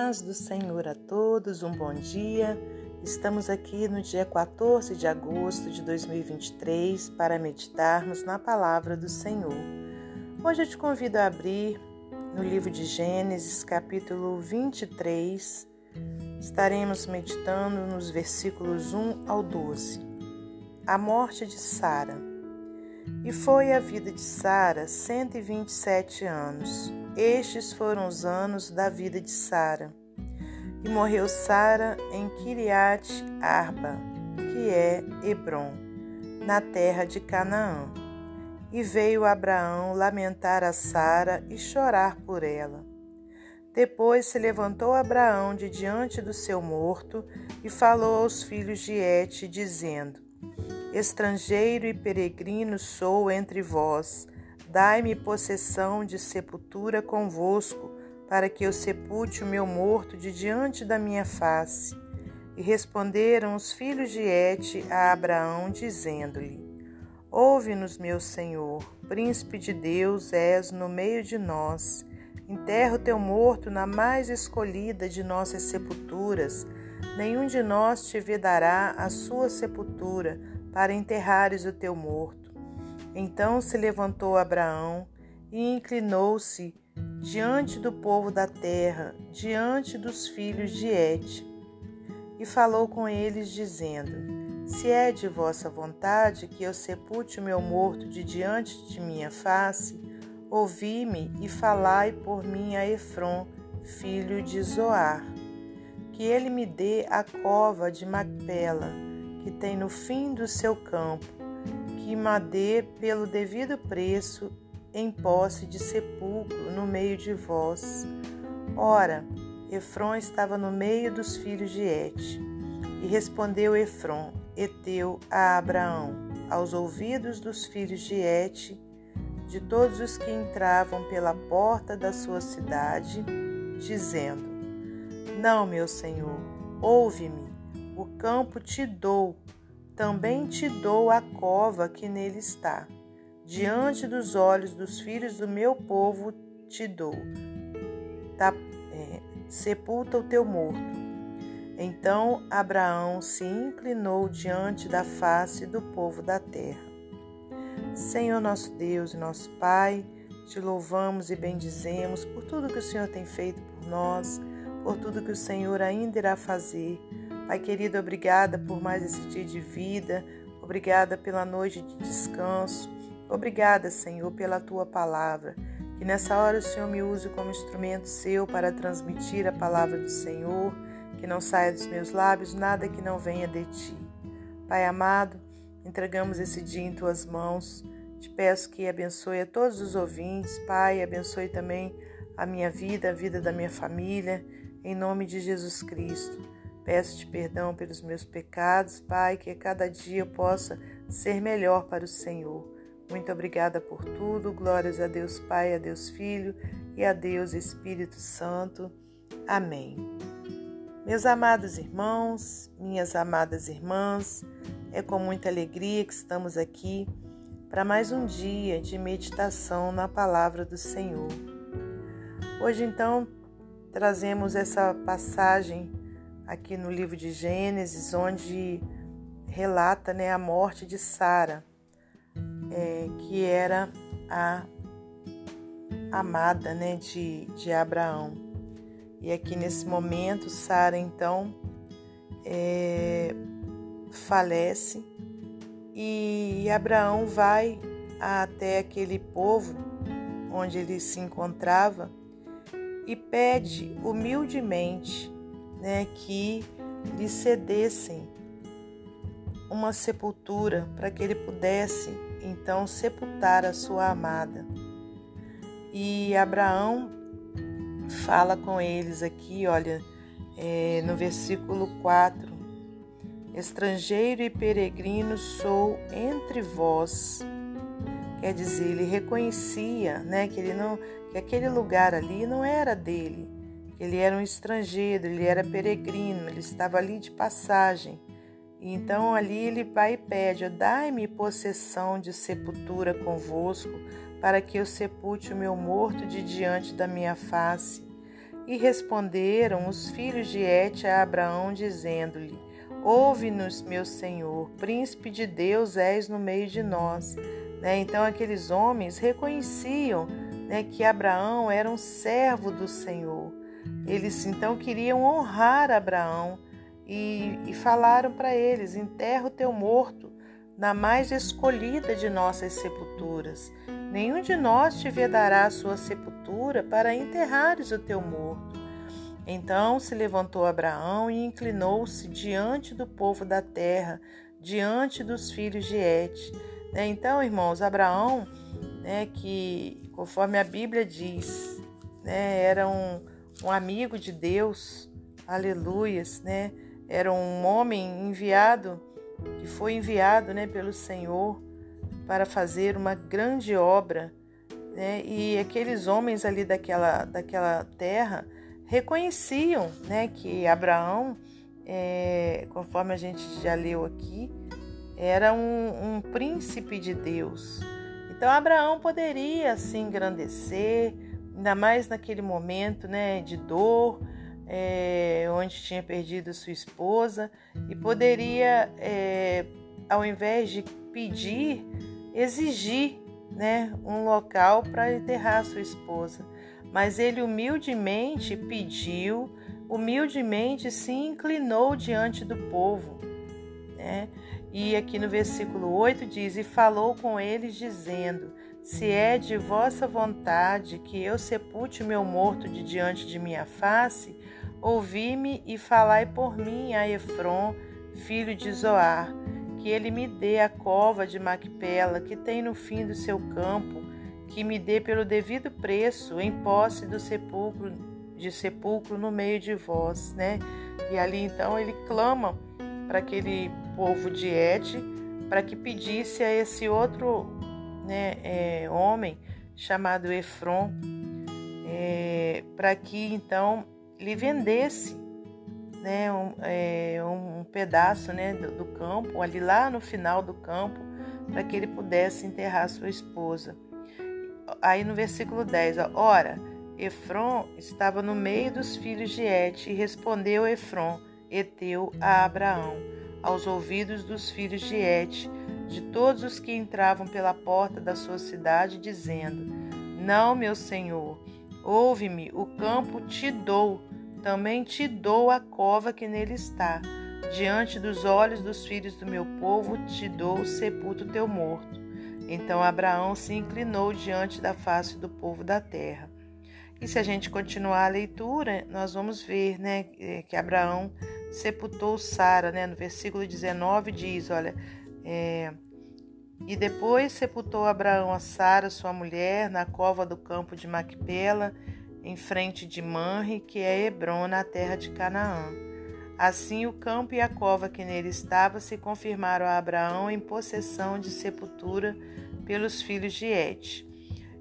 paz do Senhor a todos, um bom dia. Estamos aqui no dia 14 de agosto de 2023 para meditarmos na palavra do Senhor. Hoje eu te convido a abrir no livro de Gênesis, capítulo 23. Estaremos meditando nos versículos 1 ao 12. A morte de Sara. E foi a vida de Sara 127 anos estes foram os anos da vida de Sara. E morreu Sara em Kiriat Arba, que é Hebron, na terra de Canaã. E veio Abraão lamentar a Sara e chorar por ela. Depois se levantou Abraão de diante do seu morto e falou aos filhos de Et, dizendo: Estrangeiro e peregrino sou entre vós Dai-me possessão de sepultura convosco, para que eu sepulte o meu morto de diante da minha face. E responderam os filhos de Et a Abraão, dizendo-lhe: Ouve-nos, meu senhor, príncipe de Deus és no meio de nós. Enterra o teu morto na mais escolhida de nossas sepulturas. Nenhum de nós te vedará a sua sepultura, para enterrares o teu morto. Então se levantou Abraão e inclinou-se diante do povo da terra, diante dos filhos de Et, e falou com eles, dizendo: Se é de vossa vontade que eu sepulte o meu morto de diante de minha face, ouvi-me e falai por mim a Efron, filho de Zoar, que ele me dê a cova de Macpela, que tem no fim do seu campo, que madê pelo devido preço em posse de sepulcro no meio de vós. Ora, Efron estava no meio dos filhos de Et. E respondeu Efron, Eteu, a Abraão, aos ouvidos dos filhos de Et, de todos os que entravam pela porta da sua cidade, dizendo: Não, meu senhor, ouve-me, o campo te dou também te dou a cova que nele está. Diante dos olhos dos filhos do meu povo te dou. Tá, é, sepulta o teu morto. Então Abraão se inclinou diante da face do povo da terra. Senhor nosso Deus e nosso Pai, te louvamos e bendizemos por tudo que o Senhor tem feito por nós, por tudo que o Senhor ainda irá fazer Pai querido, obrigada por mais esse dia de vida, obrigada pela noite de descanso, obrigada, Senhor, pela tua palavra. Que nessa hora o Senhor me use como instrumento seu para transmitir a palavra do Senhor, que não saia dos meus lábios nada que não venha de ti. Pai amado, entregamos esse dia em tuas mãos. Te peço que abençoe a todos os ouvintes, Pai, abençoe também a minha vida, a vida da minha família, em nome de Jesus Cristo. Peço-te perdão pelos meus pecados, Pai, que a cada dia eu possa ser melhor para o Senhor. Muito obrigada por tudo. Glórias a Deus Pai, a Deus Filho e a Deus Espírito Santo. Amém. Meus amados irmãos, minhas amadas irmãs, é com muita alegria que estamos aqui para mais um dia de meditação na palavra do Senhor. Hoje, então, trazemos essa passagem aqui no livro de Gênesis, onde relata né, a morte de Sara, é, que era a amada né, de, de Abraão. E aqui nesse momento, Sara então é, falece e Abraão vai até aquele povo onde ele se encontrava e pede humildemente né, que lhe cedessem uma sepultura para que ele pudesse então sepultar a sua amada. E Abraão fala com eles aqui, olha, é, no versículo 4: Estrangeiro e peregrino sou entre vós. Quer dizer, ele reconhecia, né, que ele não, que aquele lugar ali não era dele, ele era um estrangeiro, ele era peregrino, ele estava ali de passagem. Então ali ele vai e pede: Dai-me possessão de sepultura convosco, para que eu sepulte o meu morto de diante da minha face. E responderam os filhos de Et a Abraão, dizendo-lhe: Ouve-nos, meu senhor, príncipe de Deus és no meio de nós. Né? Então, aqueles homens reconheciam né, que Abraão era um servo do Senhor. Eles então queriam honrar Abraão e, e falaram para eles: enterra o teu morto na mais escolhida de nossas sepulturas. Nenhum de nós te vedará a sua sepultura para enterrares o teu morto. Então se levantou Abraão e inclinou-se diante do povo da terra, diante dos filhos de Et. Né, então, irmãos, Abraão, né, que conforme a Bíblia diz, né, era um, um amigo de Deus, aleluias, né? Era um homem enviado, que foi enviado né, pelo Senhor para fazer uma grande obra. Né? E aqueles homens ali daquela, daquela terra reconheciam né, que Abraão, é, conforme a gente já leu aqui, era um, um príncipe de Deus. Então Abraão poderia se engrandecer, ainda mais naquele momento né, de dor, é, onde tinha perdido sua esposa e poderia, é, ao invés de pedir, exigir né, um local para enterrar sua esposa. Mas ele humildemente pediu, humildemente se inclinou diante do povo. Né? E aqui no versículo 8 diz: E falou com eles, dizendo: Se é de vossa vontade que eu sepulte meu morto de diante de minha face, Ouvi-me e falai por mim a Efron, filho de Zoar, que ele me dê a cova de Macpela, que tem no fim do seu campo, que me dê pelo devido preço, em posse do sepulcro, de sepulcro no meio de vós, né? E ali então ele clama para aquele povo de Et, para que pedisse a esse outro né, é, homem chamado Efron, é, para que então lhe vendesse né, um, é, um pedaço né, do, do, campo, ali lá no final do campo, para que ele pudesse enterrar sua esposa. Aí no versículo 10, ó, ora, Efron estava no meio dos filhos de Et e respondeu Efron, Eteu, a Abraão, aos ouvidos dos filhos de Et, de todos os que entravam pela porta da sua cidade, dizendo: Não, meu senhor, ouve-me, o campo te dou também te dou a cova que nele está. Diante dos olhos dos filhos do meu povo te dou o sepulto teu morto. Então Abraão se inclinou diante da face do povo da terra. E se a gente continuar a leitura, nós vamos ver né, é, que Abraão sepultou Sara. Né? No versículo 19 diz: Olha, é, e depois sepultou Abraão a Sara, sua mulher, na cova do campo de Macpela em frente de Manre, que é Hebron, na terra de Canaã. Assim o campo e a cova que nele estava se confirmaram a Abraão em possessão de sepultura pelos filhos de Et.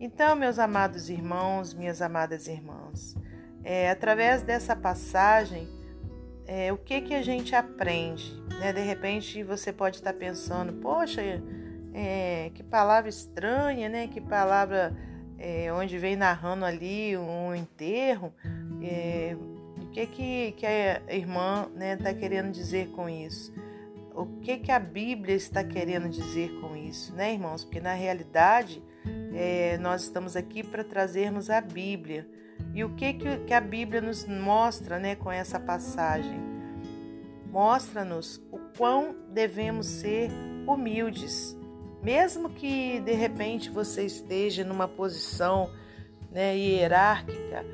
Então, meus amados irmãos, minhas amadas irmãs, é, através dessa passagem, é, o que que a gente aprende? Né? De repente você pode estar pensando, poxa, é, que palavra estranha, né? Que palavra é, onde vem narrando ali um enterro, é, o que, que, que a irmã está né, querendo dizer com isso? O que, que a Bíblia está querendo dizer com isso, né, irmãos? Porque na realidade é, nós estamos aqui para trazermos a Bíblia. E o que, que, a Bíblia nos mostra né, com essa passagem? Mostra-nos o quão devemos ser humildes mesmo que de repente você esteja numa posição né, hierárquica,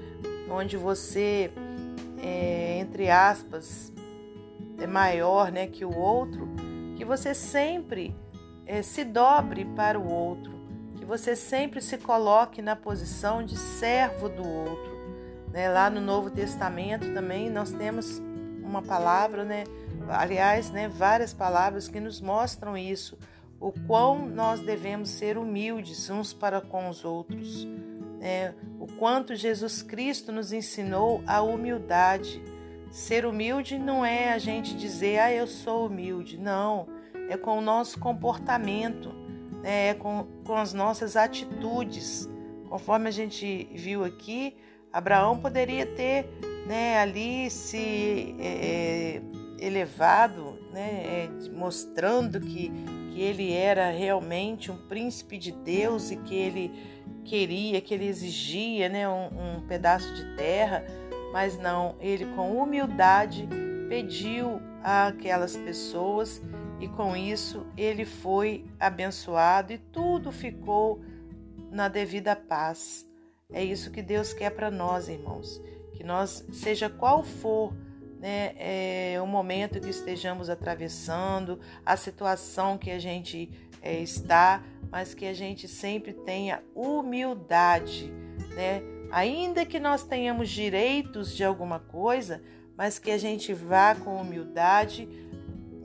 onde você, é, entre aspas, é maior né, que o outro, que você sempre é, se dobre para o outro, você sempre se coloque na posição de servo do outro. Né? Lá no Novo Testamento também nós temos uma palavra, né? aliás, né, várias palavras que nos mostram isso o quão nós devemos ser humildes uns para com os outros, né? o quanto Jesus Cristo nos ensinou a humildade. Ser humilde não é a gente dizer, ah, eu sou humilde. Não, é com o nosso comportamento, né? é com, com as nossas atitudes. Conforme a gente viu aqui, Abraão poderia ter né, ali se é, elevado, né, é, mostrando que, que ele era realmente um príncipe de Deus e que ele queria, que ele exigia né, um, um pedaço de terra, mas não, ele com humildade pediu àquelas pessoas e com isso ele foi abençoado e tudo ficou na devida paz. É isso que Deus quer para nós, irmãos que nós, seja qual for né, é, o momento que estejamos atravessando, a situação que a gente é, está, mas que a gente sempre tenha humildade, né? Ainda que nós tenhamos direitos de alguma coisa, mas que a gente vá com humildade,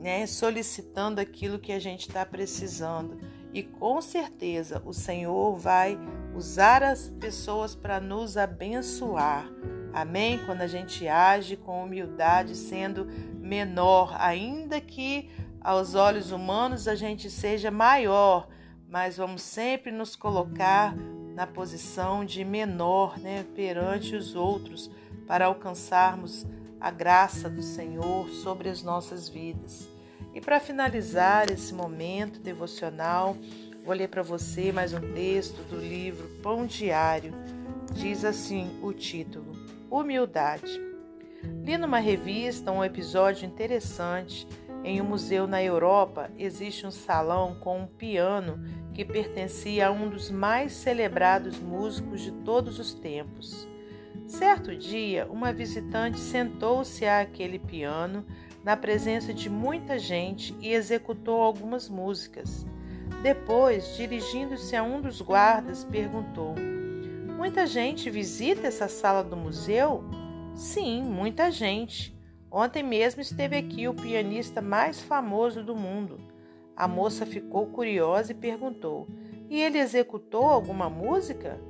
né, solicitando aquilo que a gente está precisando. E com certeza o Senhor vai usar as pessoas para nos abençoar. Amém? Quando a gente age com humildade, sendo menor, ainda que aos olhos humanos a gente seja maior, mas vamos sempre nos colocar na posição de menor, né, perante os outros, para alcançarmos a graça do Senhor sobre as nossas vidas. E para finalizar esse momento devocional, vou ler para você mais um texto do livro Pão Diário. Diz assim o título: Humildade. Li numa revista um episódio interessante. Em um museu na Europa existe um salão com um piano que pertencia a um dos mais celebrados músicos de todos os tempos. Certo dia, uma visitante sentou-se àquele piano na presença de muita gente e executou algumas músicas. Depois, dirigindo-se a um dos guardas, perguntou: Muita gente visita essa sala do museu? Sim, muita gente. Ontem mesmo esteve aqui o pianista mais famoso do mundo. A moça ficou curiosa e perguntou: E ele executou alguma música?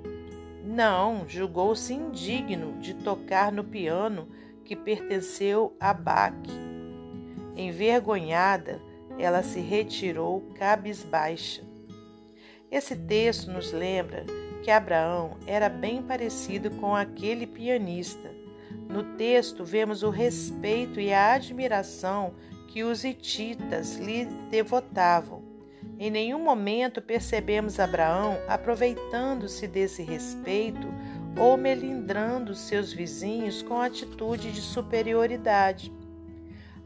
Não, julgou-se indigno de tocar no piano que pertenceu a Bach. Envergonhada, ela se retirou cabisbaixa. Esse texto nos lembra que Abraão era bem parecido com aquele pianista. No texto, vemos o respeito e a admiração que os hititas lhe devotavam. Em nenhum momento percebemos Abraão aproveitando-se desse respeito ou melindrando seus vizinhos com atitude de superioridade.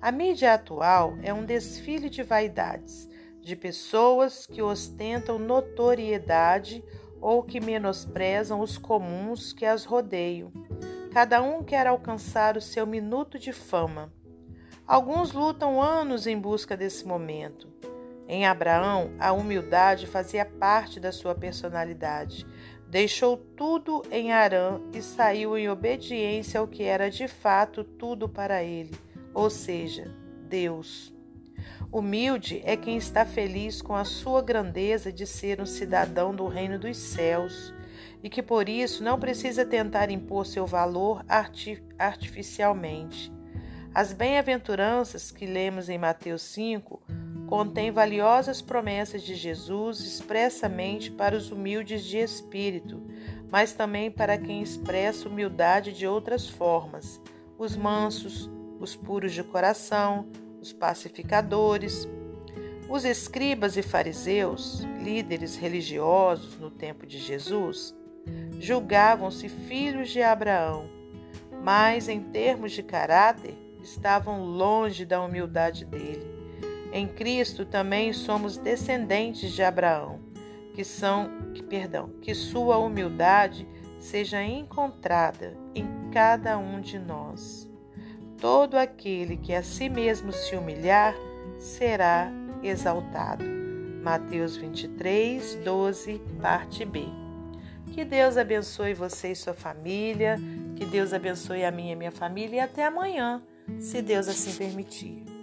A mídia atual é um desfile de vaidades, de pessoas que ostentam notoriedade ou que menosprezam os comuns que as rodeiam. Cada um quer alcançar o seu minuto de fama. Alguns lutam anos em busca desse momento. Em Abraão, a humildade fazia parte da sua personalidade. Deixou tudo em Arã e saiu em obediência ao que era de fato tudo para ele, ou seja, Deus. Humilde é quem está feliz com a sua grandeza de ser um cidadão do reino dos céus e que por isso não precisa tentar impor seu valor artificialmente. As bem-aventuranças que lemos em Mateus 5 contêm valiosas promessas de Jesus expressamente para os humildes de espírito, mas também para quem expressa humildade de outras formas: os mansos, os puros de coração, os pacificadores, os escribas e fariseus, líderes religiosos no tempo de Jesus, julgavam-se filhos de Abraão, mas em termos de caráter estavam longe da humildade dele. Em Cristo também somos descendentes de Abraão, que são, que, perdão, que sua humildade seja encontrada em cada um de nós. Todo aquele que a si mesmo se humilhar será exaltado. Mateus 23, 12, parte B. Que Deus abençoe você e sua família, que Deus abençoe a minha e minha família e até amanhã, se Deus assim permitir.